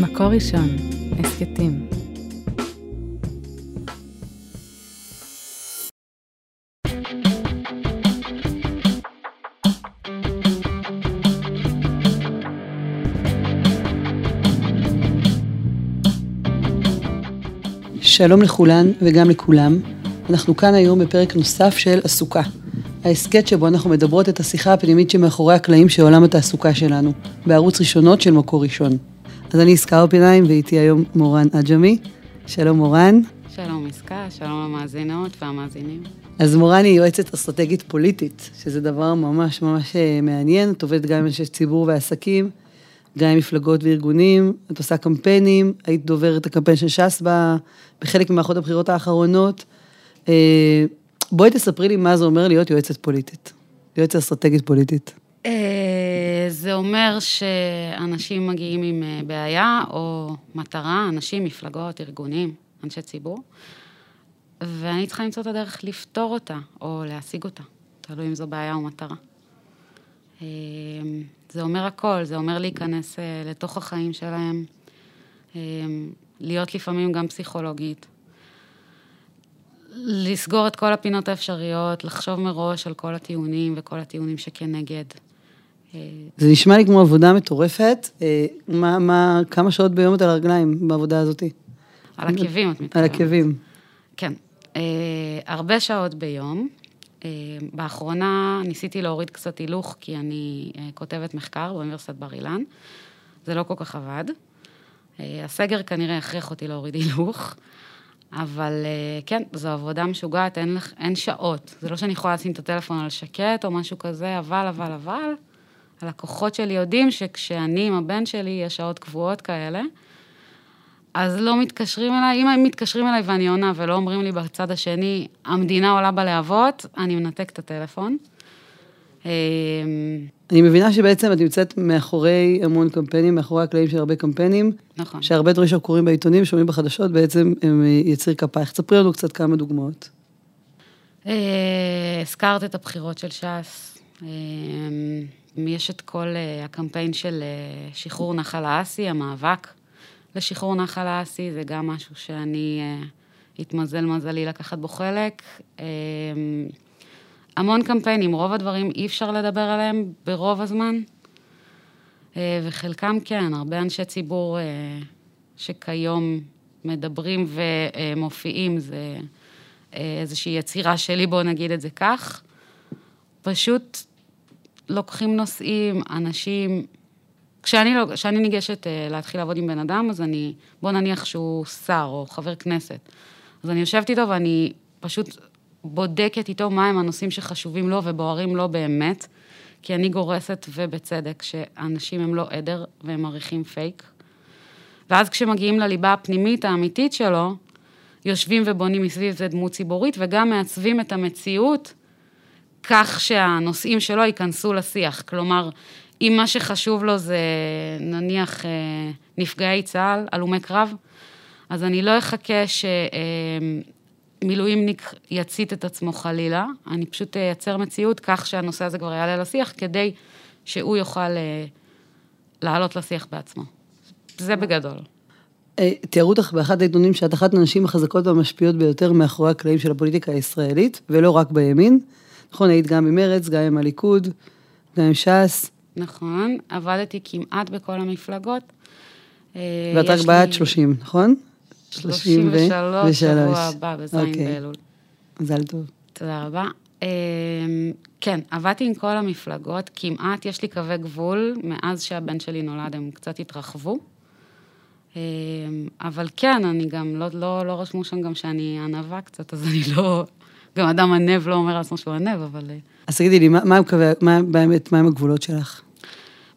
מקור ראשון, הסכתים. שלום לכולן וגם לכולם. אנחנו כאן היום בפרק נוסף של עסוקה. ההסכת שבו אנחנו מדברות את השיחה הפנימית שמאחורי הקלעים של עולם התעסוקה שלנו, בערוץ ראשונות של מקור ראשון. אז אני עסקה אופנהיים ואיתי היום מורן עג'מי. שלום מורן. שלום עסקה, שלום למאזינות והמאזינים. אז מורן היא יועצת אסטרטגית פוליטית, שזה דבר ממש ממש אה, מעניין. את עובדת גם עם אנשי ציבור ועסקים, גם עם מפלגות וארגונים, את עושה קמפיינים, היית דוברת הקמפיין של ש"ס בחלק ממערכות הבחירות האחרונות. אה, בואי תספרי לי מה זה אומר להיות יועצת פוליטית, יועצת אסטרטגית פוליטית. אה, זה אומר שאנשים מגיעים עם אה, בעיה או מטרה, אנשים, מפלגות, ארגונים, אנשי ציבור, ואני צריכה למצוא את הדרך לפתור אותה או להשיג אותה, תלוי אם זו בעיה או מטרה. אה, זה אומר הכל, זה אומר להיכנס לתוך החיים שלהם, להיות לפעמים גם פסיכולוגית, לסגור את כל הפינות האפשריות, לחשוב מראש על כל הטיעונים וכל הטיעונים שכנגד. זה נשמע לי כמו עבודה מטורפת. אה, מה, מה, כמה שעות ביום את על הרגליים בעבודה הזאת? על עקבים, את מתכוונת. על עקבים. כן. אה, הרבה שעות ביום. אה, באחרונה ניסיתי להוריד קצת הילוך, כי אני כותבת מחקר באוניברסיטת בר אילן. זה לא כל כך עבד. הסגר כנראה הכריח אותי להוריד הילוך. אבל כן, זו עבודה משוגעת, אין, אין שעות. זה לא שאני יכולה לשים את הטלפון על שקט או משהו כזה, אבל, אבל, אבל, הלקוחות שלי יודעים שכשאני עם הבן שלי, יש שעות קבועות כאלה, אז לא מתקשרים אליי, אם הם מתקשרים אליי ואני עונה ולא אומרים לי בצד השני, המדינה עולה בלהבות, אני מנתק את הטלפון. אמ, אני מבינה שבעצם את נמצאת מאחורי המון קמפיינים, מאחורי הקלעים של הרבה קמפיינים. נכון. שהרבה דברים שקורים בעיתונים, שומעים בחדשות, בעצם הם אה, יציר כפייך. תספרי לנו קצת כמה דוגמאות. אה, הזכרת את הבחירות של ש"ס. יש את כל אה, הקמפיין של שחרור נחל האסי, המאבק לשחרור נחל האסי, זה גם משהו שאני התמזל מזלי לקחת בו חלק. אמ, המון קמפיינים, רוב הדברים אי אפשר לדבר עליהם ברוב הזמן, אה, וחלקם כן, הרבה אנשי ציבור אה, שכיום מדברים ומופיעים, זה אה, איזושהי יצירה שלי, בואו נגיד את זה כך. פשוט לוקחים נושאים, אנשים... כשאני, לא, כשאני ניגשת להתחיל לעבוד עם בן אדם, אז אני, בוא נניח שהוא שר או חבר כנסת. אז אני יושבת איתו ואני פשוט בודקת איתו מהם הנושאים שחשובים לו ובוערים לו באמת, כי אני גורסת, ובצדק, שאנשים הם לא עדר והם מעריכים פייק. ואז כשמגיעים לליבה הפנימית האמיתית שלו, יושבים ובונים מסביב זה דמות ציבורית, וגם מעצבים את המציאות כך שהנושאים שלו ייכנסו לשיח. כלומר, אם מה שחשוב לו זה נניח אה, נפגעי צה"ל, הלומי קרב, אז אני לא אחכה ש... אה, מילואימניק יצית את עצמו חלילה, אני פשוט אייצר מציאות כך שהנושא הזה כבר יעלה לשיח, כדי שהוא יוכל אה, לעלות לשיח בעצמו. זה בגדול. אה, תיארו אותך באחד העיתונים שאת אחת הנשים החזקות והמשפיעות ביותר מאחורי הקלעים של הפוליטיקה הישראלית, ולא רק בימין. נכון, היית גם מרצ, גם עם הליכוד, גם עם ש"ס. נכון, עבדתי כמעט בכל המפלגות. אה, ואת רק בעד 30, נכון? 33, שבוע הבא, בזין אוקיי. באלול. מזל טוב. תודה רבה. אמ, כן, עבדתי עם כל המפלגות, כמעט יש לי קווי גבול, מאז שהבן שלי נולד הם קצת התרחבו. אמ, אבל כן, אני גם, לא, לא, לא רשמו שם גם שאני ענווה קצת, אז אני לא, גם אדם ענב לא אומר לעצמו שהוא ענב, אבל... אה. אז תגידי לי, מה, מה, מה, באמת, מה הם הגבולות שלך?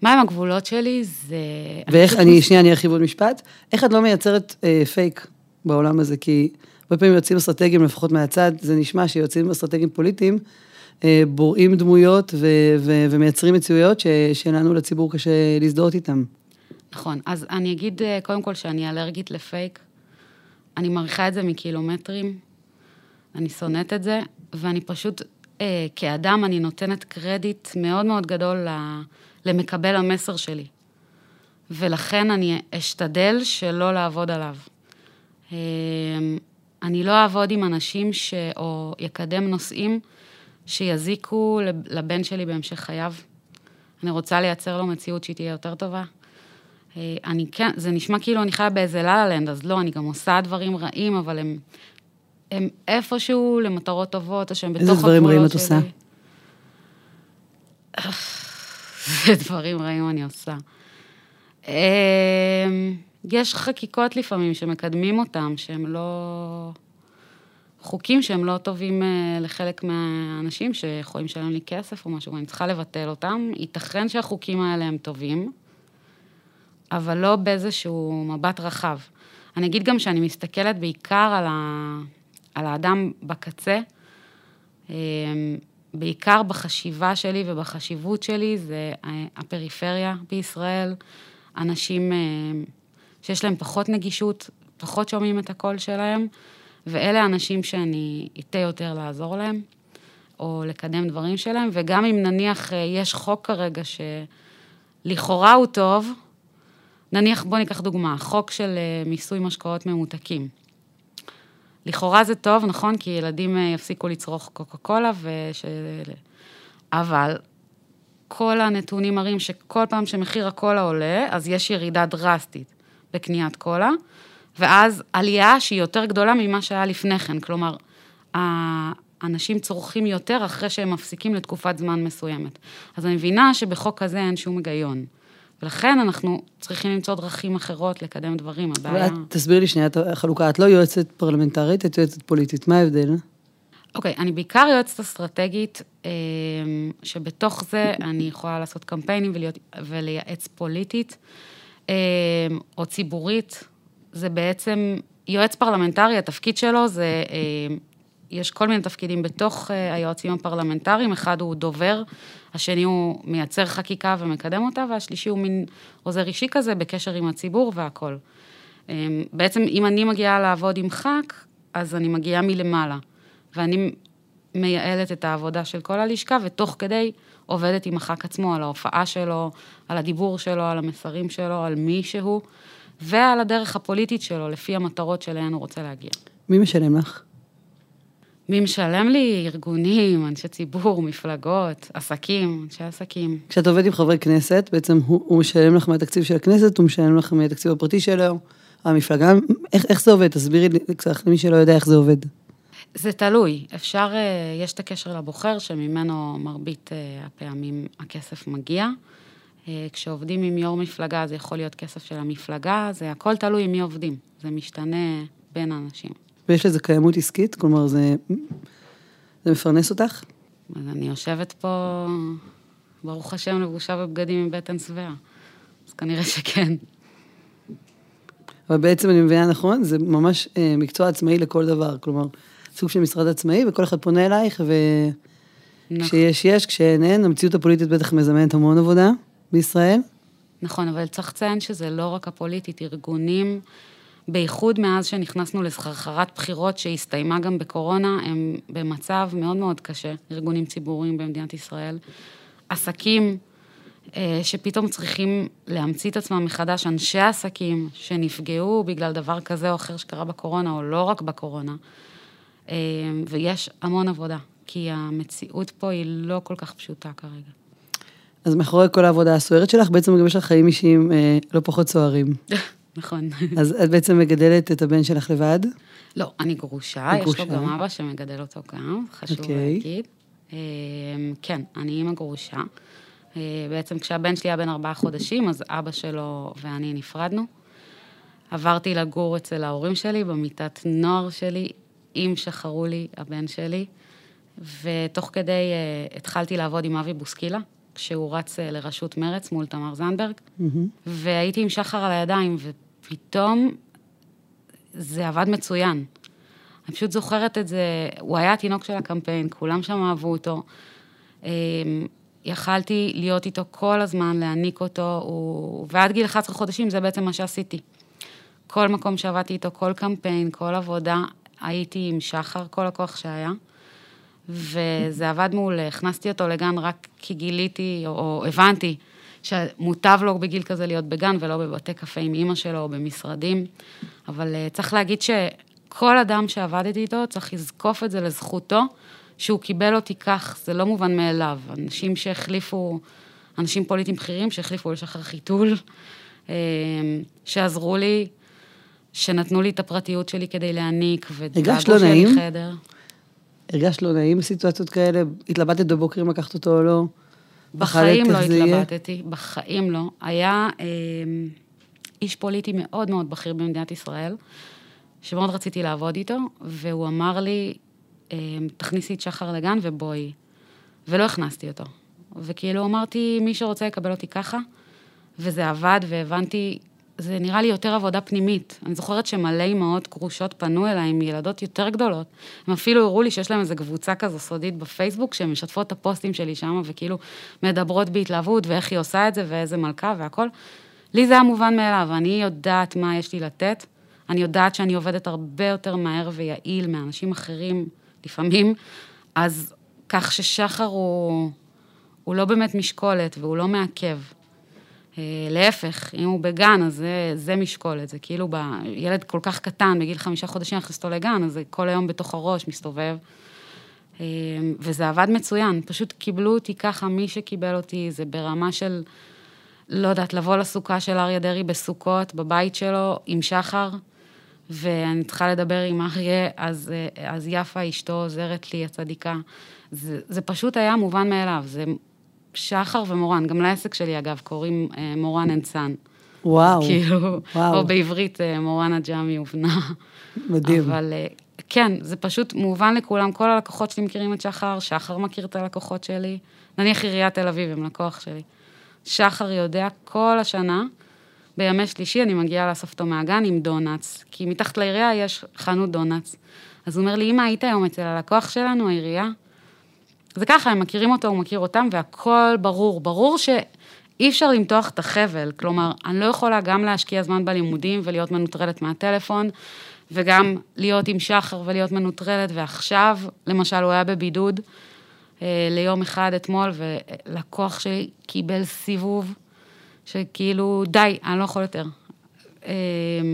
מה הם הגבולות שלי? זה... ואיך, אני, אני שנייה, אני ארחיב עוד משפט. איך את לא מייצרת אה, פייק בעולם הזה? כי הרבה פעמים יוצאים אסטרטגיים, לפחות מהצד, זה נשמע שיוצאים אסטרטגיים פוליטיים, אה, בוראים דמויות ו, ו, ומייצרים מציאויות ש, שלנו לציבור קשה להזדהות איתם. נכון, אז אני אגיד אה, קודם כל שאני אלרגית לפייק. אני מעריכה את זה מקילומטרים, אני שונאת את זה, ואני פשוט, אה, כאדם, אני נותנת קרדיט מאוד מאוד גדול למקבל המסר שלי. ולכן אני אשתדל שלא לעבוד עליו. אה, אני לא אעבוד עם אנשים ש... או יקדם נושאים שיזיקו לבן שלי בהמשך חייו. אני רוצה לייצר לו מציאות שהיא תהיה יותר טובה. אה, אני כן, זה נשמע כאילו אני חיה באיזה לה לנד, אז לא, אני גם עושה דברים רעים, אבל הם, הם איפשהו למטרות טובות, או שהם בתוך הגבולות שלי. איזה דברים רעים את עושה? איזה דברים רעים אני עושה. אה, יש חקיקות לפעמים שמקדמים אותם, שהם לא... חוקים שהם לא טובים אה, לחלק מהאנשים שיכולים לשלם לי כסף או משהו, ואני צריכה לבטל אותם. ייתכן שהחוקים האלה הם טובים, אבל לא באיזשהו מבט רחב. אני אגיד גם שאני מסתכלת בעיקר על, ה... על האדם בקצה, אה, בעיקר בחשיבה שלי ובחשיבות שלי, זה הפריפריה בישראל, אנשים אה, שיש להם פחות נגישות, פחות שומעים את הקול שלהם, ואלה האנשים שאני אטה יותר לעזור להם, או לקדם דברים שלהם, וגם אם נניח אה, יש חוק כרגע שלכאורה הוא טוב, נניח, בוא ניקח דוגמה, חוק של אה, מיסוי משקאות ממותקים. לכאורה זה טוב, נכון? כי ילדים אה, יפסיקו לצרוך קוקה קולה, וש... אבל כל הנתונים מראים שכל פעם שמחיר הקולה עולה, אז יש ירידה דרסטית בקניית קולה, ואז עלייה שהיא יותר גדולה ממה שהיה לפני כן. כלומר, האנשים צורכים יותר אחרי שהם מפסיקים לתקופת זמן מסוימת. אז אני מבינה שבחוק כזה אין שום היגיון. ולכן אנחנו צריכים למצוא דרכים אחרות לקדם דברים. הבעיה... תסביר לי שנייה את החלוקה. את לא יועצת פרלמנטרית, את יועצת פוליטית. מה ההבדל? אוקיי, אוקיי, אני בעיקר יועצת אסטרטגית, אה, שבתוך זה אני יכולה לעשות קמפיינים ולהיות, ולייעץ פוליטית אה, או ציבורית. זה בעצם, יועץ פרלמנטרי, התפקיד שלו זה, אה, יש כל מיני תפקידים בתוך היועצים הפרלמנטריים, אחד הוא דובר, השני הוא מייצר חקיקה ומקדם אותה, והשלישי הוא מין עוזר אישי כזה בקשר עם הציבור והכול. בעצם, אם אני מגיעה לעבוד עם ח"כ, אז אני מגיעה מלמעלה. ואני מייעלת את העבודה של כל הלשכה, ותוך כדי עובדת עם הח"כ עצמו על ההופעה שלו, על הדיבור שלו, על המסרים שלו, על מי שהוא, ועל הדרך הפוליטית שלו, לפי המטרות שלהן הוא רוצה להגיע. מי משלם לך? מי משלם לי? ארגונים, אנשי ציבור, מפלגות, עסקים, אנשי עסקים. כשאת עובדת עם חברי כנסת, בעצם הוא, הוא משלם לך מהתקציב של הכנסת, הוא משלם לך מהתקציב הפרטי שלו, המפלגה, איך, איך זה עובד? תסבירי לי קצת למי שלא יודע איך זה עובד. זה תלוי. אפשר, אה, יש את הקשר לבוחר, שממנו מרבית אה, הפעמים הכסף מגיע. אה, כשעובדים עם יו"ר מפלגה, זה יכול להיות כסף של המפלגה, זה הכל תלוי עם מי עובדים. זה משתנה בין האנשים. ויש לזה קיימות עסקית? כלומר, זה, זה מפרנס אותך? אז אני יושבת פה, ברוך השם, לבושה בבגדים עם בטן שבעה. אז כנראה שכן. אבל בעצם אני מבינה נכון, זה ממש מקצוע עצמאי לכל דבר. כלומר, סוג של משרד עצמאי, וכל אחד פונה אלייך, וכשיש נכון. יש, כשאין אין, המציאות הפוליטית בטח מזמנת המון עבודה בישראל. נכון, אבל צריך לציין שזה לא רק הפוליטית, ארגונים, בייחוד מאז שנכנסנו לסחרחרת בחירות שהסתיימה גם בקורונה, הם במצב מאוד מאוד קשה, ארגונים ציבוריים במדינת ישראל. עסקים אה, שפתאום צריכים להמציא את עצמם מחדש, אנשי עסקים שנפגעו בגלל דבר כזה או אחר שקרה בקורונה, או לא רק בקורונה. אה, ויש המון עבודה, כי המציאות פה היא לא כל כך פשוטה כרגע. אז מאחורי כל העבודה הסוערת שלך, בעצם גם יש לך חיים אישיים אה, לא פחות סוערים. נכון. אז את בעצם מגדלת את הבן שלך לבד? לא, אני גרושה, יש לו גם אבא שמגדל אותו גם, חשוב okay. אוקיי. להגיד. אה, כן, אני אימא גרושה. אה, בעצם כשהבן שלי היה בן ארבעה חודשים, אז אבא שלו ואני נפרדנו. עברתי לגור אצל ההורים שלי, במיטת נוער שלי, אם שחרו לי, הבן שלי, ותוך כדי uh, התחלתי לעבוד עם אבי בוסקילה, כשהוא רץ uh, לראשות מרץ מול תמר זנדברג, mm-hmm. והייתי עם שחר על הידיים, ופתאום זה עבד מצוין. אני פשוט זוכרת את זה, הוא היה התינוק של הקמפיין, כולם שם אהבו אותו. Um, יכלתי להיות איתו כל הזמן, להעניק אותו, הוא... ועד גיל 11 חודשים זה בעצם מה שעשיתי. כל מקום שעבדתי איתו, כל קמפיין, כל עבודה, הייתי עם שחר, כל הכוח שהיה, וזה עבד מעולה. הכנסתי אותו לגן רק כי גיליתי, או, או הבנתי, שמוטב לו בגיל כזה להיות בגן ולא בבתי קפה עם אימא שלו או במשרדים. אבל אה, צריך להגיד שכל אדם שעבדתי איתו צריך לזקוף את זה לזכותו, שהוא קיבל אותי כך, זה לא מובן מאליו. אנשים שהחליפו, אנשים פוליטיים בכירים שהחליפו לשחר חיתול, אה, שעזרו לי, שנתנו לי את הפרטיות שלי כדי להעניק, הרגשת לא נעים? חדר. הרגשת לא נעים בסיטואציות כאלה? התלבטת בבוקר אם לקחת אותו או לא? בחיים לא התלבטתי, בחיים לא. היה אה, איש פוליטי מאוד מאוד בכיר במדינת ישראל, שמאוד רציתי לעבוד איתו, והוא אמר לי, אה, תכניסי את שחר לגן ובואי. ולא הכנסתי אותו. וכאילו אמרתי, מי שרוצה יקבל אותי ככה, וזה עבד, והבנתי זה נראה לי יותר עבודה פנימית. אני זוכרת שמלא אימהות גרושות פנו אליי עם ילדות יותר גדולות. הם אפילו הראו לי שיש להם איזו קבוצה כזו סודית בפייסבוק, שהן משתפות את הפוסטים שלי שם, וכאילו מדברות בהתלהבות, ואיך היא עושה את זה, ואיזה מלכה והכל. לי זה היה מובן מאליו, אני יודעת מה יש לי לתת, אני יודעת שאני עובדת הרבה יותר מהר ויעיל מאנשים אחרים לפעמים, אז כך ששחר הוא, הוא לא באמת משקולת והוא לא מעכב. אה, להפך, אם הוא בגן, אז זה, זה משקולת, זה כאילו ב... ילד כל כך קטן, בגיל חמישה חודשים להכניס אותו לגן, אז זה כל היום בתוך הראש מסתובב. אה, וזה עבד מצוין, פשוט קיבלו אותי ככה, מי שקיבל אותי, זה ברמה של, לא יודעת, לבוא לסוכה של אריה דרעי בסוכות, בבית שלו, עם שחר, ואני צריכה לדבר עם אריה, אז, אה, אז יפה אשתו עוזרת לי, הצדיקה. זה, זה פשוט היה מובן מאליו, זה שחר ומורן, גם לעסק שלי אגב, קוראים אה, מורן and son. וואו, כאילו, וואו. או בעברית אה, מורן עג'מי ובנה. מדהים. אבל אה, כן, זה פשוט מובן לכולם, כל הלקוחות שלי מכירים את שחר, שחר מכיר את הלקוחות שלי, נניח עיריית תל אביב הם לקוח שלי. שחר יודע כל השנה, בימי שלישי אני מגיעה לאסוף אותו מהגן עם דונלדס, כי מתחת לעירייה יש חנות דונלדס. אז הוא אומר לי, אמא, היית היום אצל הלקוח שלנו, העירייה? זה ככה, הם מכירים אותו, הוא מכיר אותם, והכל ברור. ברור שאי אפשר למתוח את החבל, כלומר, אני לא יכולה גם להשקיע זמן בלימודים ולהיות מנוטרלת מהטלפון, וגם להיות עם שחר ולהיות מנוטרלת, ועכשיו, למשל, הוא היה בבידוד אה, ליום אחד אתמול, ולקוח שלי קיבל סיבוב, שכאילו, די, אני לא יכול יותר. אמ,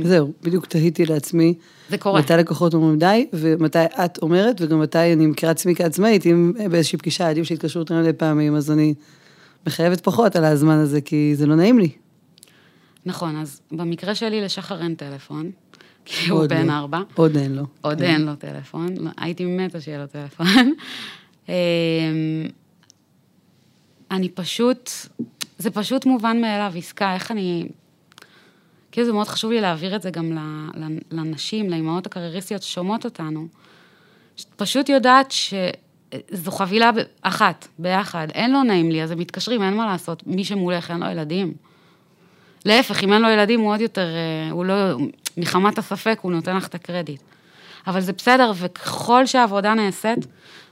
זהו, בדיוק תהיתי לעצמי. זה קורה. מתי לקוחות אומרים די, ומתי את אומרת, וגם מתי אני מכירה עצמי כעצמאית, אם באיזושהי פגישה יודעים שהתקשרו יותר מדי פעמים, אז אני מחייבת פחות על הזמן הזה, כי זה לא נעים לי. נכון, אז במקרה שלי לשחר אין טלפון, כי הוא בן לא. ארבע. עוד אין לו. עוד אין לו טלפון, לא, הייתי מתה שיהיה לו טלפון. אמ, אני פשוט, זה פשוט מובן מאליו, עסקה, איך אני... כאילו זה מאוד חשוב לי להעביר את זה גם לנשים, לאימהות הקרייריסטיות ששומעות אותנו. פשוט יודעת שזו חבילה אחת, ביחד, אין לו נעים לי, אז הם מתקשרים, אין מה לעשות, מי שמולך אין לו ילדים. להפך, אם אין לו ילדים הוא עוד יותר, אה, הוא לא, מחמת הספק הוא נותן לך את הקרדיט. אבל זה בסדר, וככל שהעבודה נעשית,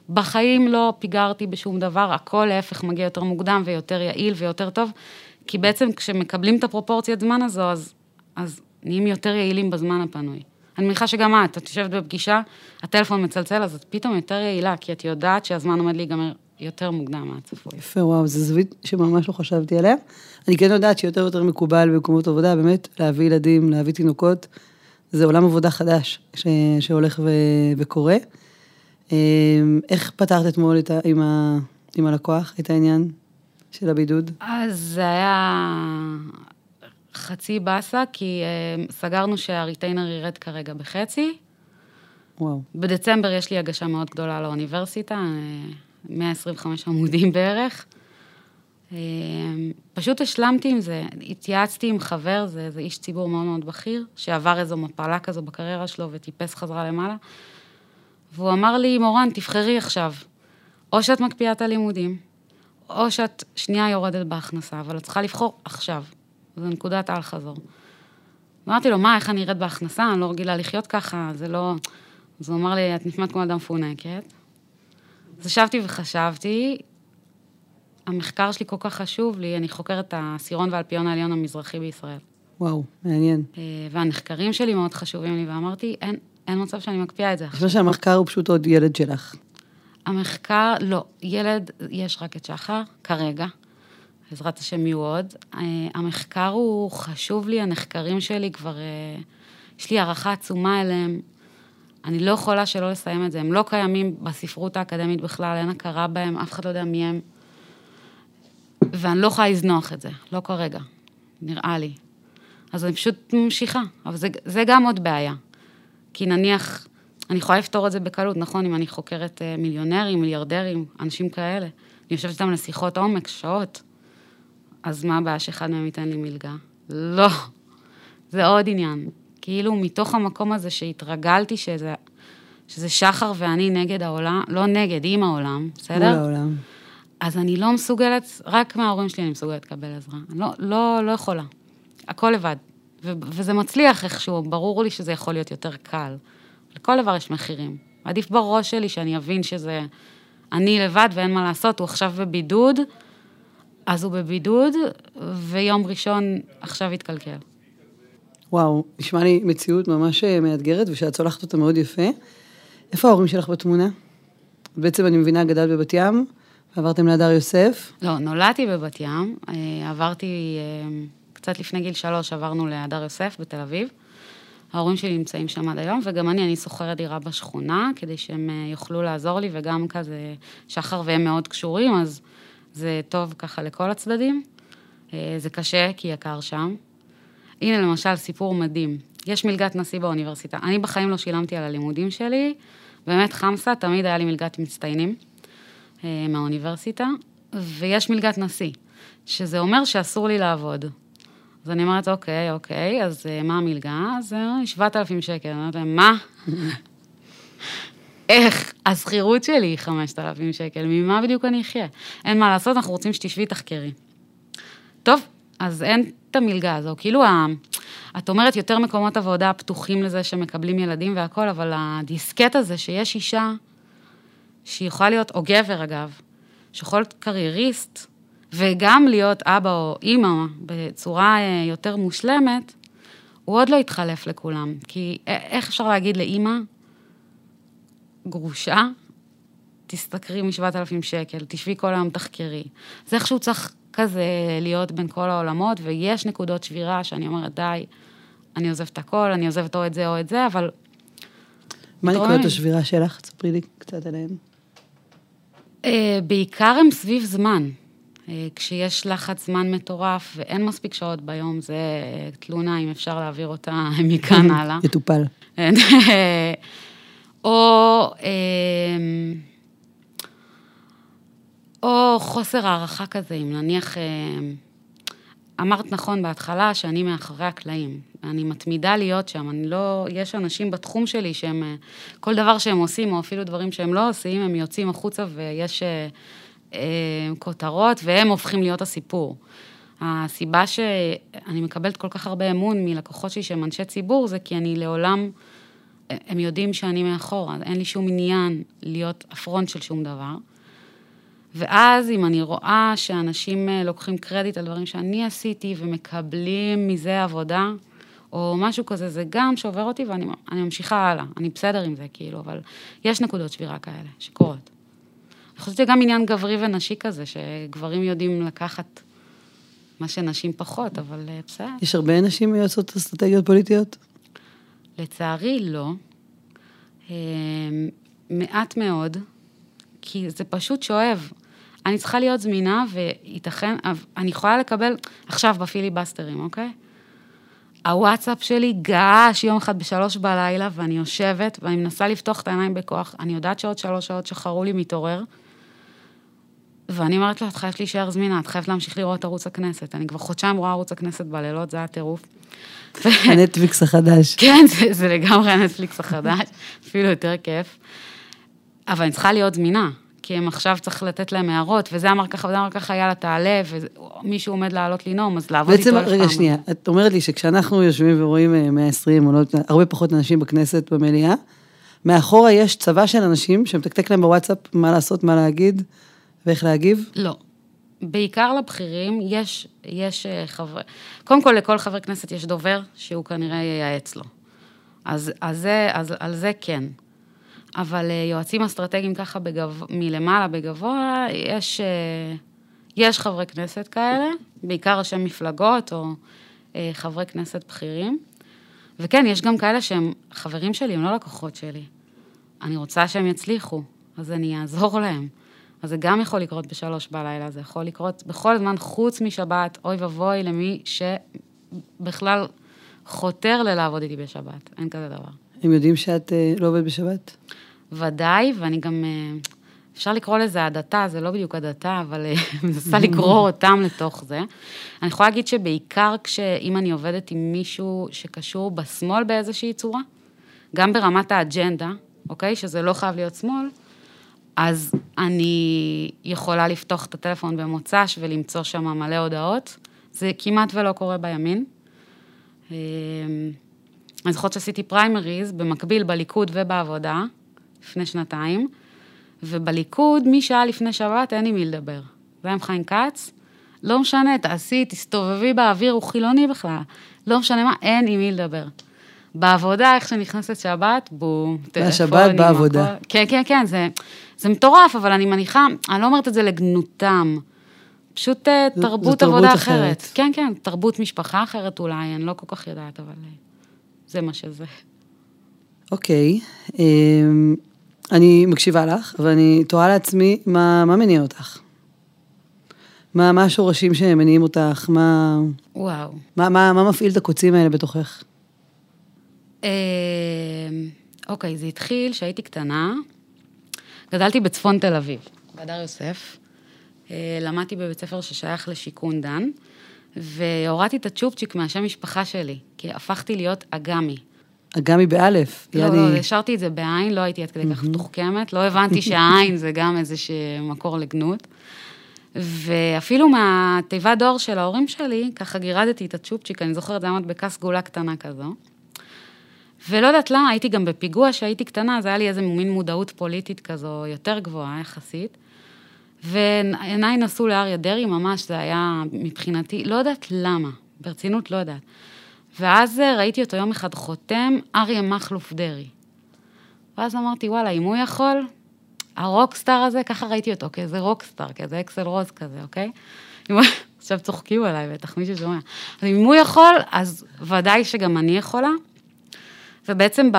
בחיים לא פיגרתי בשום דבר, הכל להפך מגיע יותר מוקדם ויותר יעיל ויותר טוב, כי בעצם כשמקבלים את הפרופורציית זמן הזו, אז אז נהיים יותר יעילים בזמן הפנוי. אני מניחה שגם את, את יושבת בפגישה, הטלפון מצלצל, אז את פתאום יותר יעילה, כי את יודעת שהזמן עומד להיגמר יותר מוקדם מהצפוי. יפה, וואו, זו זווית שממש לא חשבתי עליה. אני כן יודעת שיותר ויותר מקובל במקומות עבודה, באמת, להביא ילדים, להביא תינוקות. זה עולם עבודה חדש ש... שהולך ו... וקורה. אמ, איך פתרת אתמול ה... עם, ה... עם הלקוח את העניין של הבידוד? אז זה היה חצי באסה, כי uh, סגרנו שהריטיינר ירד כרגע בחצי. וואו. בדצמבר יש לי הגשה מאוד גדולה לאוניברסיטה, uh, אה, 125 עמודים בערך. Uh, פשוט השלמתי עם זה, התייעצתי עם חבר, זה, זה איש ציבור מאוד מאוד בכיר, שעבר איזו מפלה כזו בקריירה שלו וטיפס חזרה למעלה. והוא אמר לי, מורן, תבחרי עכשיו, או שאת מקפיאה את הלימודים, או שאת שנייה יורדת בהכנסה, אבל את צריכה לבחור עכשיו. זו נקודת האל-חזור. אמרתי לו, מה, איך אני ארד בהכנסה? אני לא רגילה לחיות ככה, זה לא... אז הוא אמר לי, את נשמעת כמו אדם מפונקת. אז ישבתי וחשבתי, המחקר שלי כל כך חשוב לי, אני חוקרת את העשירון והאלפיון העליון המזרחי בישראל. וואו, מעניין. אה, והנחקרים שלי מאוד חשובים לי, ואמרתי, אין, אין מצב שאני מקפיאה את זה. אני חושבת שהמחקר הוא פשוט עוד ילד שלך. המחקר, לא, ילד, יש רק את שחר, כרגע. בעזרת השם יהיו עוד. אה, המחקר הוא חשוב לי, הנחקרים שלי כבר, אה, יש לי הערכה עצומה אליהם. אני לא יכולה שלא לסיים את זה. הם לא קיימים בספרות האקדמית בכלל, אין הכרה בהם, אף אחד לא יודע מי הם. ואני לא יכולה לזנוח את זה, לא כרגע, נראה לי. אז אני פשוט ממשיכה, אבל זה, זה גם עוד בעיה. כי נניח, אני יכולה לפתור את זה בקלות, נכון? אם אני חוקרת אה, מיליונרים, מיליארדרים, אנשים כאלה. אני יושבת איתם לשיחות עומק, שעות. אז מה הבעיה שאחד מהם ייתן לי מלגה? לא. זה עוד עניין. כאילו, מתוך המקום הזה שהתרגלתי שזה, שזה שחר ואני נגד העולם, לא נגד, עם העולם, בסדר? מול העולם. אז אני לא מסוגלת, רק מההורים שלי אני מסוגלת לקבל עזרה. אני לא, לא, לא יכולה. הכל לבד. ו- וזה מצליח איכשהו, ברור לי שזה יכול להיות יותר קל. לכל דבר יש מחירים. עדיף בראש שלי שאני אבין שזה אני לבד ואין מה לעשות, הוא עכשיו בבידוד, אז הוא בבידוד, ויום ראשון עכשיו התקלקל. וואו, נשמע לי מציאות ממש אה, מאתגרת, ושאת צולחת אותה מאוד יפה. איפה ההורים שלך בתמונה? בעצם אני מבינה, גדלת בבת ים, ועברתם להדר יוסף. לא, נולדתי בבת ים, אה, עברתי, אה, קצת לפני גיל שלוש עברנו להדר יוסף בתל אביב. ההורים שלי נמצאים שם עד היום, וגם אני, אני שוכרת דירה בשכונה, כדי שהם יוכלו לעזור לי, וגם כזה, שחר והם מאוד קשורים, אז זה טוב ככה לכל הצדדים. זה קשה, כי יקר שם. הנה למשל סיפור מדהים. יש מלגת נשיא באוניברסיטה. אני בחיים לא שילמתי על הלימודים שלי, באמת חמסה, תמיד היה לי מלגת מצטיינים. אה, מהאוניברסיטה, ויש מלגת נשיא, שזה אומר שאסור לי לעבוד. אז אני אומרת, אוקיי, אוקיי, אז אה, מה המלגה? אז 7,000 שקל. אני אומרת להם, מה? איך? השכירות שלי היא 5,000 שקל, ממה בדיוק אני אחיה? אין מה לעשות, אנחנו רוצים שתשבי תחקרי. טוב, אז אין את המלגה הזו. כאילו, את אומרת יותר מקומות עבודה פתוחים לזה שמקבלים ילדים והכול, אבל הדיסקט הזה שיש אישה שהיא יכולה להיות, או גבר אגב, שיכול להיות קרייריסט, וגם להיות אבא או אימא בצורה אה, יותר מושלמת, הוא עוד לא יתחלף לכולם. כי איך אפשר להגיד לאימא, גרושה, תשתכרי מ-7,000 שקל, תשבי כל היום תחקרי. זה איכשהו צריך כזה להיות בין כל העולמות, ויש נקודות שבירה שאני אומרת, די, אני עוזבת הכל, אני עוזבת או את זה או את זה, אבל... מה נקודות השבירה שלך? תספרי לי קצת עליהן. אה, בעיקר הם סביב זמן. אה, כשיש לחץ זמן מטורף ואין מספיק שעות ביום, זה אה, תלונה, אם אפשר להעביר אותה מכאן הלאה. יטופל. או, או חוסר הערכה כזה, אם נניח, אמרת נכון בהתחלה שאני מאחורי הקלעים. אני מתמידה להיות שם, אני לא, יש אנשים בתחום שלי שהם, אה, כל דבר שהם עושים, או אפילו דברים שהם לא עושים, הם יוצאים החוצה ויש אה, אה, כותרות, והם הופכים להיות הסיפור. הסיבה שאני מקבלת כל כך הרבה אמון מלקוחות שלי שהם אנשי ציבור, זה כי אני לעולם, הם יודעים שאני מאחורה, אין לי שום עניין להיות הפרונט של שום דבר. ואז אם אני רואה שאנשים אה, לוקחים קרדיט על דברים שאני עשיתי ומקבלים מזה עבודה, או משהו כזה, זה גם שובר אותי ואני ממשיכה הלאה. אני בסדר עם זה, כאילו, אבל יש נקודות שבירה כאלה שקורות. אני חושבת שגם עניין גברי ונשי כזה, שגברים יודעים לקחת מה שנשים פחות, אבל אה, בסדר. יש הרבה נשים יועצות אסטרטגיות פוליטיות? לצערי, לא. אה, מעט מאוד, כי זה פשוט שואב. אני צריכה להיות זמינה, וייתכן, אני יכולה לקבל, עכשיו בפיליבסטרים, אוקיי? הוואטסאפ שלי געש יום אחד בשלוש בלילה, ואני יושבת, ואני מנסה לפתוח את העיניים בכוח. אני יודעת שעוד שלוש שעות שחררו לי מתעורר, ואני אומרת לו, את חייבת להישאר זמינה, את חייבת להמשיך לראות ערוץ הכנסת. אני כבר חודשיים רואה ערוץ הכנסת בלילות, זה היה טירוף. הנטפליקס החדש. כן, זה, זה לגמרי הנטפליקס החדש, אפילו יותר כיף. אבל אני צריכה להיות זמינה. כי הם עכשיו צריך לתת להם הערות, וזה אמר ככה וזה אמר ככה, יאללה, תעלה, ומישהו עומד לעלות לנאום, אז לעבוד איתו. בעצם, רגע, שנייה, את אומרת לי שכשאנחנו יושבים ורואים 120, או לא, הרבה פחות אנשים בכנסת, במליאה, מאחורה יש צבא של אנשים שמתקתק להם בוואטסאפ מה לעשות, מה להגיד, ואיך להגיב? לא. בעיקר לבכירים, יש, יש אה, חבר... קודם כל, לכל חבר כנסת יש דובר, שהוא כנראה ייעץ לו. אז, אז זה, אז, על זה כן. אבל אה, יועצים אסטרטגיים ככה בגב... מלמעלה, בגבוה, יש, אה, יש חברי כנסת כאלה, בעיקר ראשי מפלגות או חברי כנסת בכירים. וכן, יש גם כאלה שהם חברים שלי, הם לא לקוחות שלי. אני רוצה שהם יצליחו, אז אני אעזור להם. אז זה גם יכול לקרות בשלוש בלילה, זה יכול לקרות בכל זמן חוץ משבת, אוי ואבוי למי שבכלל חותר ללעבוד איתי בשבת, אין כזה דבר. הם יודעים שאת אה, לא עובדת בשבת? ודאי, ואני גם, אה, אפשר לקרוא לזה הדתה, זה לא בדיוק הדתה, אבל אה, מנסה לגרור אותם לתוך זה. אני יכולה להגיד שבעיקר כשאם אני עובדת עם מישהו שקשור בשמאל באיזושהי צורה, גם ברמת האג'נדה, אוקיי? שזה לא חייב להיות שמאל, אז אני יכולה לפתוח את הטלפון במוצ"ש ולמצוא שם מלא הודעות. זה כמעט ולא קורה בימין. אמ, אני זוכרת שעשיתי פריימריז במקביל בליכוד ובעבודה, לפני שנתיים, ובליכוד, משעה לפני שבת אין עם מי לדבר. זה היה עם חיים כץ, לא משנה, תעשי, תסתובבי באוויר, הוא חילוני בכלל. לא משנה מה, אין עם מי לדבר. בעבודה, איך שנכנסת שבת, בום, טלפונים. השבת בעבודה. כן, כן, כן, זה, זה מטורף, אבל אני מניחה, אני לא אומרת את זה לגנותם. פשוט אה, ז, תרבות תרבות עבודה אחרת. אחרת. כן, כן, תרבות משפחה אחרת אולי, אני לא כל כך יודעת, אבל אה, זה מה שזה. אוקיי, אמ, אני מקשיבה לך, ואני תוהה לעצמי, מה, מה מניע אותך? מה, מה השורשים שמניעים אותך? מה... וואו. מה, מה, מה מפעיל את הקוצים האלה בתוכך? אמ, אוקיי, זה התחיל כשהייתי קטנה. גדלתי בצפון תל אביב, בהדר יוסף. אה, למדתי בבית ספר ששייך לשיכון דן, והורדתי את הצ'ופצ'יק מהשם משפחה שלי, כי הפכתי להיות אגמי. אגמי באלף. לא, יעני... לא, השארתי את זה בעין, לא הייתי עד כדי כך מתוחכמת, לא הבנתי שהעין זה גם איזשהו מקור לגנות. ואפילו מהתיבת דור של ההורים שלי, ככה גירדתי את הצ'ופצ'יק, אני זוכרת, זה היה מדבקה סגולה קטנה כזו. ולא יודעת למה, הייתי גם בפיגוע שהייתי קטנה, אז היה לי איזה מין מודעות פוליטית כזו יותר גבוהה יחסית. ועיניי נסעו לאריה דרעי, ממש, זה היה מבחינתי, לא יודעת למה, ברצינות לא יודעת. ואז ראיתי אותו יום אחד חותם, אריה מכלוף דרעי. ואז אמרתי, וואלה, אם הוא יכול, הרוקסטאר הזה, ככה ראיתי אותו, כאיזה רוקסטאר, כאיזה אקסל רוז כזה, אוקיי? עכשיו צוחקים עליי, בטח מישהו שומע. אז אם הוא יכול, אז ודאי שגם אני יכולה. ובעצם ב...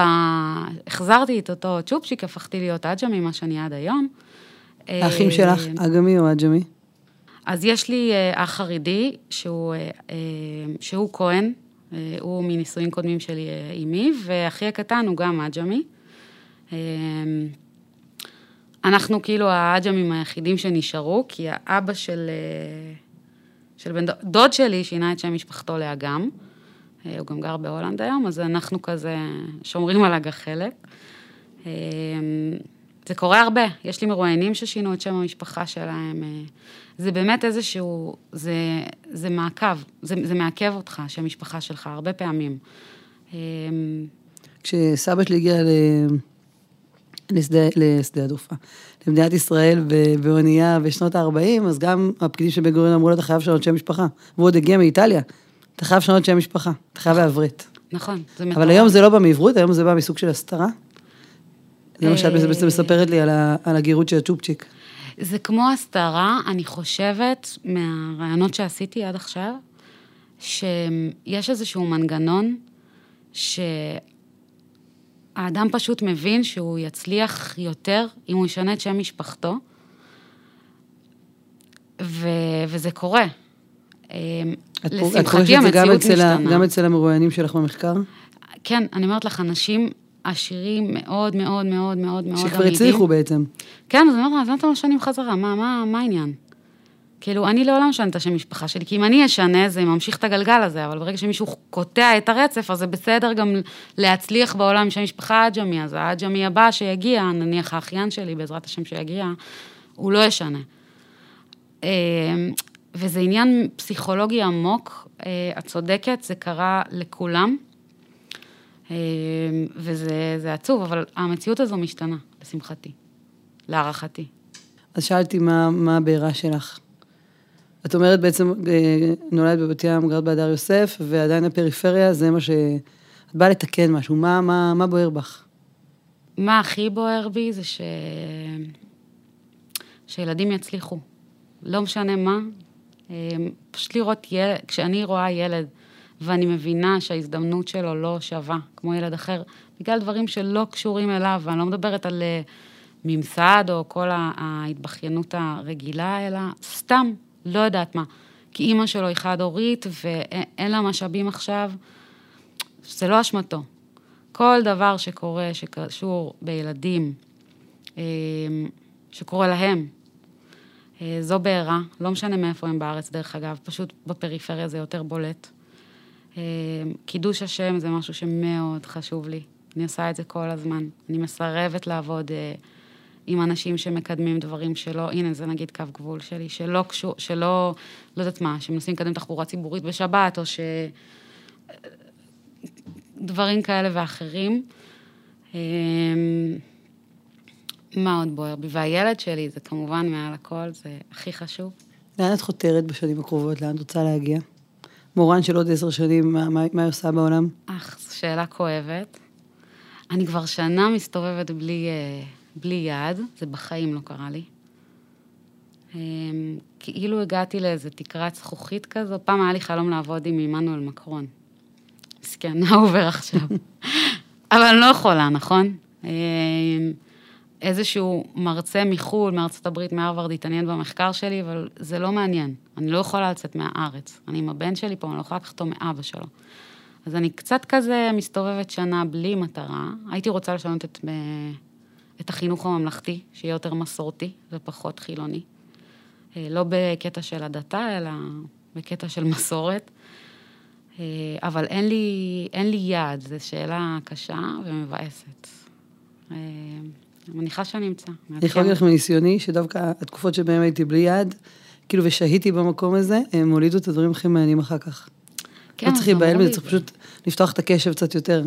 החזרתי את אותו צ'ופצ'יק, הפכתי להיות עג'מי, מה שאני עד היום. האחים אה, שלך, אגמי או עג'מי? אז יש לי אה, אח חרדי, שהוא, אה, שהוא כהן, הוא מנישואים קודמים שלי אימי, ואחי הקטן הוא גם עג'מי. אנחנו כאילו העג'מים היחידים שנשארו, כי האבא של, של בן דוד שלי שינה את שם משפחתו לאגם. הוא גם גר בהולנד היום, אז אנחנו כזה שומרים על הגחלת. זה קורה הרבה, יש לי מרואיינים ששינו את שם המשפחה שלהם. אה, זה באמת איזשהו, זה, זה מעקב, זה, זה מעכב אותך, שם המשפחה שלך, הרבה פעמים. אה, כשסבא שלי הגיע ל... לשדה, לשדה התעופה, למדינת ישראל באונייה בשנות ה-40, אז גם הפקידים של בן גוריון אמרו לו, אתה חייב לשנות שם משפחה. והוא עוד הגיע מאיטליה, אתה חייב לשנות שם משפחה, אתה חייב לעברית. נכון, זה מטורף. אבל היום זה לא בא מעברות, היום זה בא מסוג של הסתרה. זה מה שאת בעצם מספרת לי על, הגירות של הצ'ופצ'יק. זה כמו הסתרה, אני חושבת, מהרעיונות שעשיתי עד עכשיו, שיש איזשהו מנגנון שהאדם פשוט מבין שהוא יצליח יותר אם הוא ישנה את שם משפחתו, ו, וזה קורה. לשמחתי המציאות משתנה. גם אצל המרואיינים שלך במחקר? כן, אני אומרת לך, אנשים עשירים מאוד מאוד מאוד מאוד מאוד שכבר הצליחו בעצם. כן, אז אני אומרת, אז למה אתם לא משנים חזרה? מה, מה, מה העניין? כאילו, אני לעולם אשנה את השם משפחה שלי, כי אם אני אשנה, זה ממשיך את הגלגל הזה, אבל ברגע שמישהו קוטע את הרצף, אז זה בסדר גם להצליח בעולם שם משפחה עג'מי, אז העג'מי הבא שיגיע, נניח האחיין שלי, בעזרת השם שיגיע, הוא לא ישנה. וזה עניין פסיכולוגי עמוק, אה, את צודקת, זה קרה לכולם. אמ, וזה עצוב, אבל המציאות הזו משתנה, לשמחתי, להערכתי. אז שאלתי מה, מה הבעירה שלך. את אומרת בעצם, אה, נולדת בבת ים, גרת בהדר יוסף, ועדיין הפריפריה זה מה ש... את באה לתקן משהו, מה, מה, מה בוער בך? מה הכי בוער בי זה ש... שילדים יצליחו. לא משנה מה, אה, פשוט לראות ילד, כשאני רואה ילד ואני מבינה שההזדמנות שלו לא שווה כמו ילד אחר, בגלל דברים שלא קשורים אליו, ואני לא מדברת על אה, ממסד או כל ההתבכיינות הרגילה, אלא סתם, לא יודעת מה. כי אימא שלו היא חד-הורית ואין לה משאבים עכשיו, זה לא אשמתו. כל דבר שקורה, שקשור בילדים, אה, שקורה להם, זו בעירה, לא משנה מאיפה הם בארץ, דרך אגב, פשוט בפריפריה זה יותר בולט. אה, קידוש השם זה משהו שמאוד חשוב לי. אני עושה את זה כל הזמן. אני מסרבת לעבוד עם אנשים שמקדמים דברים שלא, הנה, זה נגיד קו גבול שלי, שלא קשור, שלא, לא יודעת מה, שמנסים לקדם תחבורה ציבורית בשבת, או ש... דברים כאלה ואחרים. מה עוד בוער בי? והילד שלי, זה כמובן מעל הכל, זה הכי חשוב. לאן את חותרת בשנים הקרובות? לאן את רוצה להגיע? מורן של עוד עשר שנים, מה, מה, מה היא עושה בעולם? אך, זו שאלה כואבת. אני כבר שנה מסתובבת בלי, אה, בלי יד, זה בחיים לא קרה לי. אמ, כאילו הגעתי לאיזה תקרת זכוכית כזו, פעם היה לי חלום לעבוד עם עמנואל מקרון. מסכן, מה עובר עכשיו? אבל אני לא יכולה, נכון? איזשהו מרצה מחו"ל, מארצות הברית, מהרווארד, התעניין במחקר שלי, אבל זה לא מעניין. אני לא יכולה לצאת מהארץ. אני עם הבן שלי פה, אני לא יכולה לקחת אותו מאבא שלו. אז אני קצת כזה מסתובבת שנה בלי מטרה. הייתי רוצה לשנות את, את החינוך הממלכתי, שיהיה יותר מסורתי ופחות חילוני. אה, לא בקטע של הדתה, אלא בקטע של מסורת. אה, אבל אין לי, אין לי יעד, זו שאלה קשה ומבאסת. אה, אני מניחה שאני אמצא. אני יכולה להגיד לך מניסיוני, שדווקא התקופות שבהן הייתי בלי יד, כאילו, ושהיתי במקום הזה, הם הולידו את הדברים הכי מעניינים אחר כך. כן, לא צריך להיבהל מזה, צריך פשוט לפתוח את הקשב קצת יותר.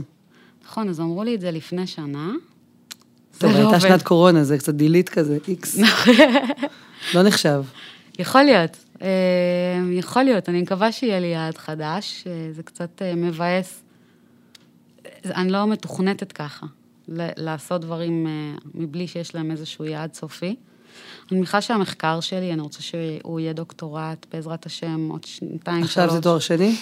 נכון, אז אמרו לי את זה לפני שנה. טוב, לא הייתה שנת קורונה, זה קצת דילית כזה, איקס. לא נחשב. יכול להיות. אה, יכול להיות, אני מקווה שיהיה לי יעד חדש, זה קצת אה, מבאס. אני לא מתוכנתת ככה, לעשות דברים אה, מבלי שיש להם איזשהו יעד סופי. אני מניחה שהמחקר שלי, אני רוצה שהוא יהיה דוקטורט, בעזרת השם, עוד שנתיים, שלוש. עכשיו זה תואר שני?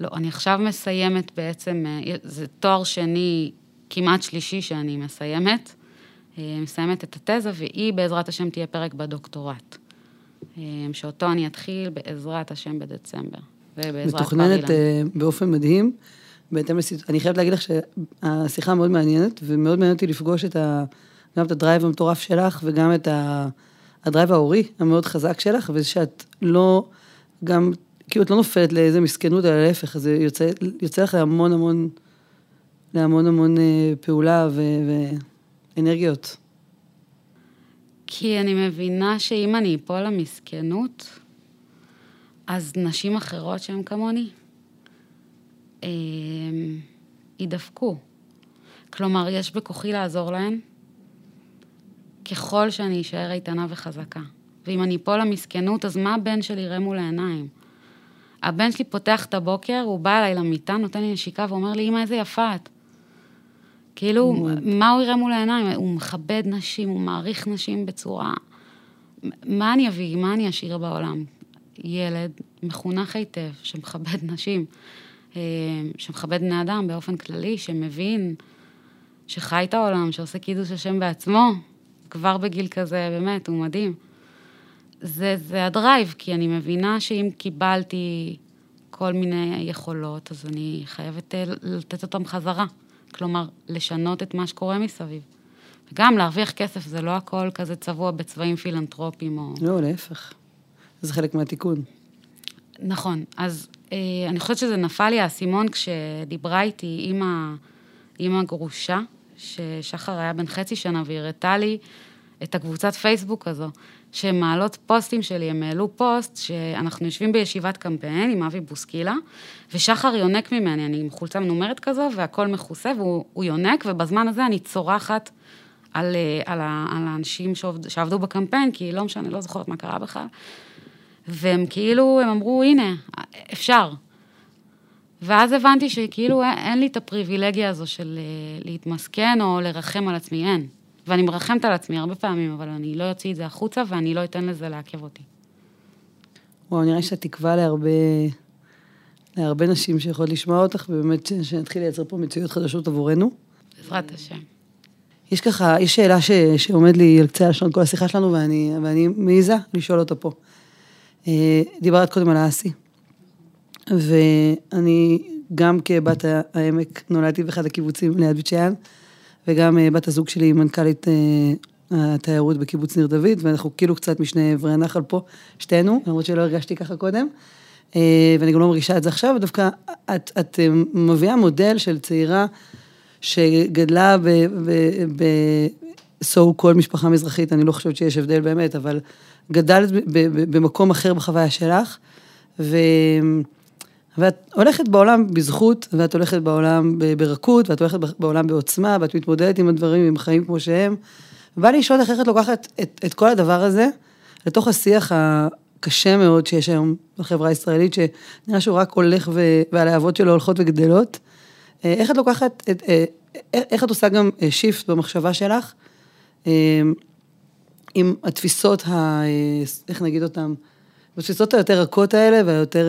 לא, אני עכשיו מסיימת בעצם, זה תואר שני כמעט שלישי שאני מסיימת. מסיימת את התזה, והיא בעזרת השם תהיה פרק בדוקטורט. שאותו אני אתחיל בעזרת השם בדצמבר. מתוכננת אה, באופן מדהים, בהתאם לסיטואציה. אני חייבת להגיד לך שהשיחה מאוד מעניינת, ומאוד מעניין אותי לפגוש את ה... גם את ה drive המטורף שלך, וגם את ה... ה drive ההורי המאוד חזק שלך, וזה שאת לא, גם, כאילו את לא נופלת לאיזה מסכנות, אלא להפך, זה יוצא, יוצא לך להמון המון, להמון המון אה, פעולה ו... ואנרגיות. כי אני מבינה שאם אני אפול למסכנות, אז נשים אחרות שהן כמוני, יידפקו. כלומר, יש בכוחי לעזור להן, ככל שאני אשאר איתנה וחזקה. ואם אני אפול למסכנות, אז מה הבן שלי יראה מול העיניים? הבן שלי פותח את הבוקר, הוא בא אליי למיטה, נותן לי נשיקה ואומר לי, אמא, איזה יפה את. כאילו, מה הוא יראה מול העיניים? הוא מכבד נשים, הוא מעריך נשים בצורה... מה אני אביא, מה אני אשאיר בעולם? ילד מחונך היטב, שמכבד נשים, אה, שמכבד בני אדם באופן כללי, שמבין, שחי את העולם, שעושה קידוש השם בעצמו, כבר בגיל כזה, באמת, הוא מדהים. זה, זה הדרייב, כי אני מבינה שאם קיבלתי כל מיני יכולות, אז אני חייבת אה, לתת אותם חזרה. כלומר, לשנות את מה שקורה מסביב. וגם להרוויח כסף זה לא הכל כזה צבוע בצבעים פילנטרופיים או... לא, להפך. זה חלק מהתיקון. נכון. אז אה, אני חושבת שזה נפל לי האסימון כשדיברה איתי אימא, אימא גרושה, ששחר היה בן חצי שנה והיא הראתה לי את הקבוצת פייסבוק הזו, שהן מעלות פוסטים שלי, הם העלו פוסט שאנחנו יושבים בישיבת קמפיין עם אבי בוסקילה, ושחר יונק ממני, אני עם חולצה מנומרת כזו, והכל מכוסה, והוא יונק, ובזמן הזה אני צורחת על, אה, על, על האנשים שעבדו בקמפיין, כי לא משנה, לא זוכרת מה קרה בכלל. והם כאילו, הם אמרו, הנה, אפשר. ואז הבנתי שכאילו אין לי את הפריבילגיה הזו של אה, להתמסכן או לרחם על עצמי, אין. ואני מרחמת על עצמי הרבה פעמים, אבל אני לא אוציא את זה החוצה ואני לא אתן לזה לעכב אותי. וואו, נראה שאת תקווה להרבה, להרבה נשים שיכולות לשמוע אותך, ובאמת שנתחיל לייצר פה מציאות חדשות עבורנו. בעזרת השם. יש ככה, יש שאלה ש, שעומד לי על קצה הלשון כל השיחה שלנו, ואני, ואני מעיזה לשאול אותה פה. אה, דיברת קודם על האסי, ואני גם כבת העמק נולדתי באחד הקיבוצים ליד בית שאן, וגם אה, בת הזוג שלי היא מנכ"לית אה, התיירות בקיבוץ ניר דוד, ואנחנו כאילו קצת משני עברי הנחל פה, שתינו, למרות שלא הרגשתי ככה קודם. ואני גם לא מרגישה את זה עכשיו, דווקא את, את אה, מביאה מודל של צעירה שגדלה ב... ב, ב so כל משפחה מזרחית, אני לא חושבת שיש הבדל באמת, אבל גדלת במקום אחר בחוויה שלך, ו... ואת הולכת בעולם בזכות, ואת הולכת בעולם ברכות, ואת הולכת בעולם בעוצמה, ואת מתמודדת עם הדברים, עם החיים כמו שהם. ובא לי לשאול איך את לוקחת את, את כל הדבר הזה לתוך השיח הקשה מאוד שיש היום בחברה הישראלית, שנראה שהוא רק הולך ו... והלהבות שלו הולכות וגדלות. אה, איך את לוקחת, את, אה, איך את עושה גם שיפט במחשבה שלך, אה, עם התפיסות, ה, איך נגיד אותן, בתפיסות היותר רכות האלה והיותר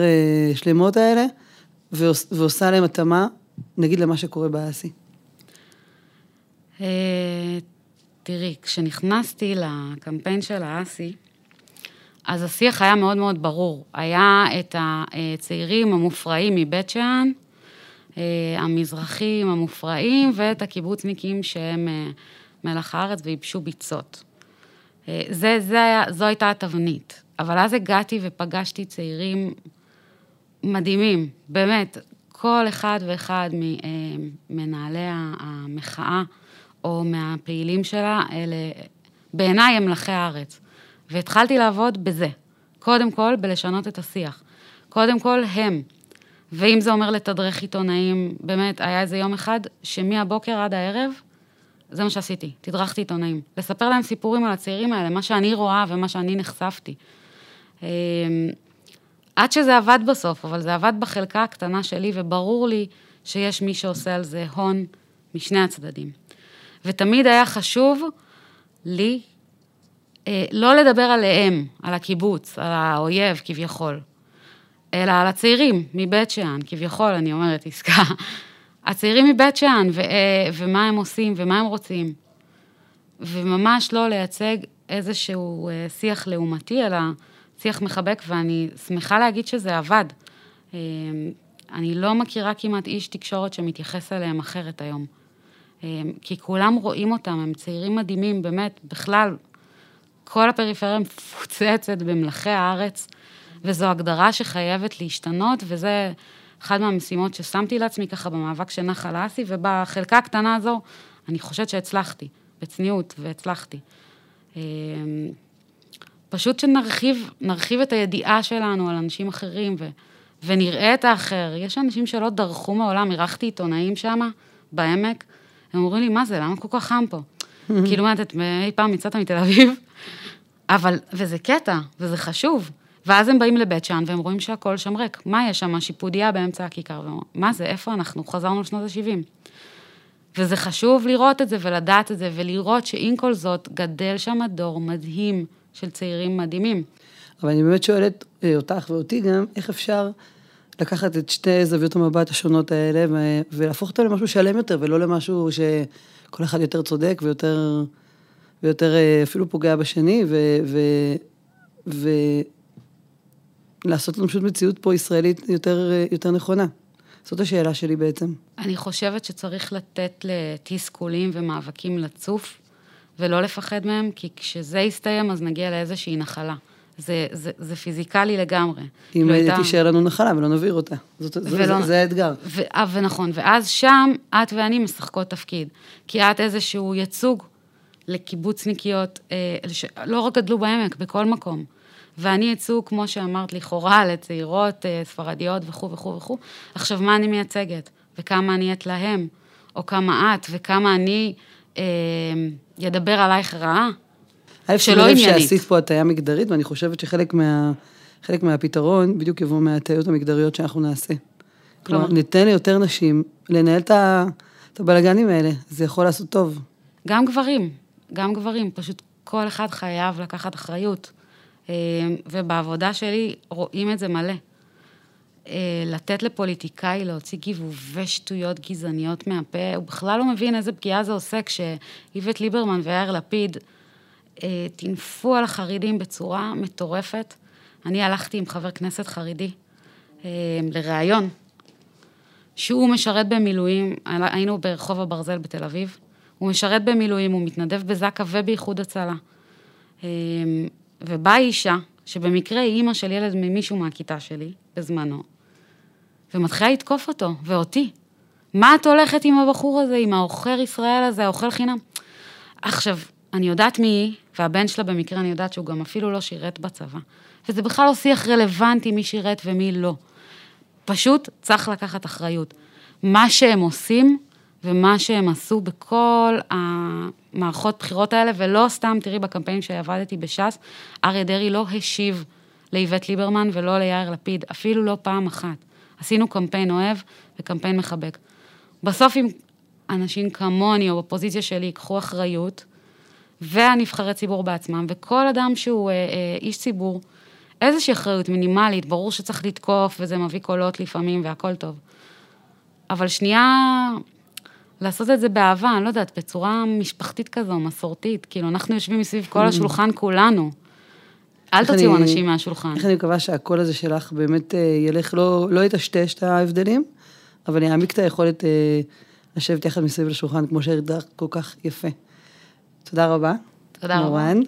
שלמות האלה, ועושה להם התאמה, נגיד למה שקורה באסי. תראי, כשנכנסתי לקמפיין של האסי, אז השיח היה מאוד מאוד ברור. היה את הצעירים המופרעים מבית שאן, המזרחים המופרעים ואת הקיבוצניקים שהם מלח הארץ וייבשו ביצות. זה, זה היה, זו הייתה התבנית. אבל אז הגעתי ופגשתי צעירים מדהימים, באמת, כל אחד ואחד ממנהלי המחאה או מהפעילים שלה, אלה בעיניי הם מלחי הארץ. והתחלתי לעבוד בזה, קודם כל בלשנות את השיח. קודם כל הם, ואם זה אומר לתדרך עיתונאים, באמת, היה איזה יום אחד שמהבוקר עד הערב, זה מה שעשיתי, תדרכתי עיתונאים. לספר להם סיפורים על הצעירים האלה, מה שאני רואה ומה שאני נחשפתי. עד שזה עבד בסוף, אבל זה עבד בחלקה הקטנה שלי, וברור לי שיש מי שעושה על זה הון משני הצדדים. ותמיד היה חשוב לי לא לדבר עליהם, על הקיבוץ, על האויב כביכול, אלא על הצעירים מבית שאן, כביכול, אני אומרת, עסקה. הצעירים מבית שאן, ו- ומה הם עושים ומה הם רוצים. וממש לא לייצג איזשהו שיח לעומתי, אלא שיח מחבק, ואני שמחה להגיד שזה עבד. אני לא מכירה כמעט איש תקשורת שמתייחס אליהם אחרת היום. כי כולם רואים אותם, הם צעירים מדהימים, באמת, בכלל, כל הפריפריה מפוצצת במלאכי הארץ, וזו הגדרה שחייבת להשתנות, וזה אחת מהמשימות ששמתי לעצמי ככה במאבק של נחל האסי, ובחלקה הקטנה הזו, אני חושבת שהצלחתי, בצניעות, והצלחתי. פשוט שנרחיב, נרחיב את הידיעה שלנו על אנשים אחרים, ו, ונראה את האחר. יש אנשים שלא דרכו מעולם, אירחתי עיתונאים שם, בעמק, הם אומרים לי, מה זה, למה כל כך חם פה? כאילו, מה, את אי פעם יצאת מתל אביב? אבל, וזה קטע, וזה חשוב. ואז הם באים לבית שאן, והם רואים שהכל שם ריק. מה יש שם? שיפודיה באמצע הכיכר. מה זה, איפה אנחנו? חזרנו לשנות ה-70. וזה חשוב לראות את זה ולדעת את זה, ולראות שעם כל זאת גדל שם דור מדהים של צעירים מדהימים. אבל אני באמת שואלת אותך ואותי גם, איך אפשר לקחת את שתי זוויות המבט השונות האלה ולהפוך אותם למשהו שלם יותר, ולא למשהו שכל אחד יותר צודק ויותר, ויותר אפילו פוגע בשני, ו... ו, ו לעשות לנו פשוט מציאות פה ישראלית יותר, יותר נכונה. זאת השאלה שלי בעצם. אני חושבת שצריך לתת לתסכולים ומאבקים לצוף, ולא לפחד מהם, כי כשזה יסתיים, אז נגיע לאיזושהי נחלה. זה, זה, זה פיזיקלי לגמרי. אם לא הייתה... תישאר לנו נחלה ולא נבעיר אותה. זאת, ולא... זה, זה האתגר. ו, ונכון, ואז שם את ואני משחקות תפקיד. כי את איזשהו ייצוג לקיבוצניקיות, אה, לא רק גדלו בעמק, בכל מקום. ואני ייצוג, כמו שאמרת, לכאורה, לצעירות ספרדיות וכו' וכו' וכו'. עכשיו, מה אני מייצגת? וכמה אני אתלהם? או כמה את? וכמה אני אה, ידבר עלייך רעה? שלא עניינית. שעשית פה הטיה מגדרית, ואני חושבת שחלק מה, חלק מהפתרון בדיוק יבוא מההטיות המגדריות שאנחנו נעשה. כלומר, ניתן ליותר נשים לנהל את הבלגנים האלה, זה יכול לעשות טוב. גם גברים, גם גברים, פשוט כל אחד חייב לקחת אחריות. אה, ובעבודה שלי רואים את זה מלא. אה, לתת לפוליטיקאי להוציא גיבובי שטויות גזעניות מהפה, הוא בכלל לא מבין איזה פגיעה זה עושה כשאיווט ליברמן ויאיר לפיד אה, טינפו על החרדים בצורה מטורפת. אני הלכתי עם חבר כנסת חרדי לראיון, שהוא משרת במילואים, היינו ברחוב הברזל בתל אביב, הוא משרת במילואים, הוא מתנדב בזק"א ובאיחוד הצלה. ובאה אישה, שבמקרה היא אימא של ילד ממישהו מהכיתה שלי, בזמנו, ומתחילה לתקוף אותו, ואותי. מה את הולכת עם הבחור הזה, עם העוכר ישראל הזה, האוכל חינם? עכשיו, אני יודעת מי היא, והבן שלה במקרה, אני יודעת שהוא גם אפילו לא שירת בצבא. וזה בכלל לא שיח רלוונטי מי שירת ומי לא. פשוט צריך לקחת אחריות. מה שהם עושים ומה שהם עשו בכל המערכות בחירות האלה, ולא סתם, תראי, בקמפיין שעבדתי בש"ס, אריה דרעי לא השיב לאיווט ליברמן ולא ליאיר לפיד, אפילו לא פעם אחת. עשינו קמפיין אוהב וקמפיין מחבק. בסוף אם אנשים כמוני או בפוזיציה שלי ייקחו אחריות, והנבחרי ציבור בעצמם, וכל אדם שהוא אה, אה, איש ציבור, איזושהי אחריות מינימלית, ברור שצריך לתקוף וזה מביא קולות לפעמים והכל טוב. אבל שנייה, לעשות את זה באהבה, אני לא יודעת, בצורה משפחתית כזו, מסורתית, כאילו, אנחנו יושבים מסביב כל השולחן כולנו. אל תוציאו אני, אנשים מהשולחן. איך אני מקווה שהקול הזה שלך באמת אה, ילך, לא, לא יטשטש את ההבדלים, אבל יעמיק את היכולת אה, לשבת יחד מסביב לשולחן, כמו שהגדרת כל כך יפה. תודה רבה. תודה רבה. מורן.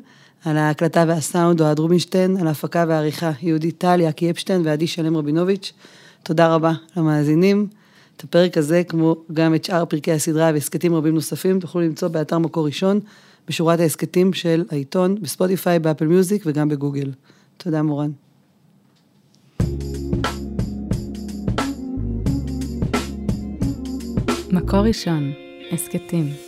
על ההקלטה והסאונד, אוהד רובינשטיין, על ההפקה והעריכה, יהודית טל, יעקי אפשטיין ועדי שלם רבינוביץ'. תודה רבה למאזינים. את הפרק הזה, כמו גם את שאר פרקי הסדרה והסכתים רבים נוספים, תוכלו למצוא באתר מקור ראשון, בשורת ההסכתים של העיתון, בספוטיפיי, באפל מיוזיק וגם בגוגל. תודה, מורן. מקור ראשון, הסכתים.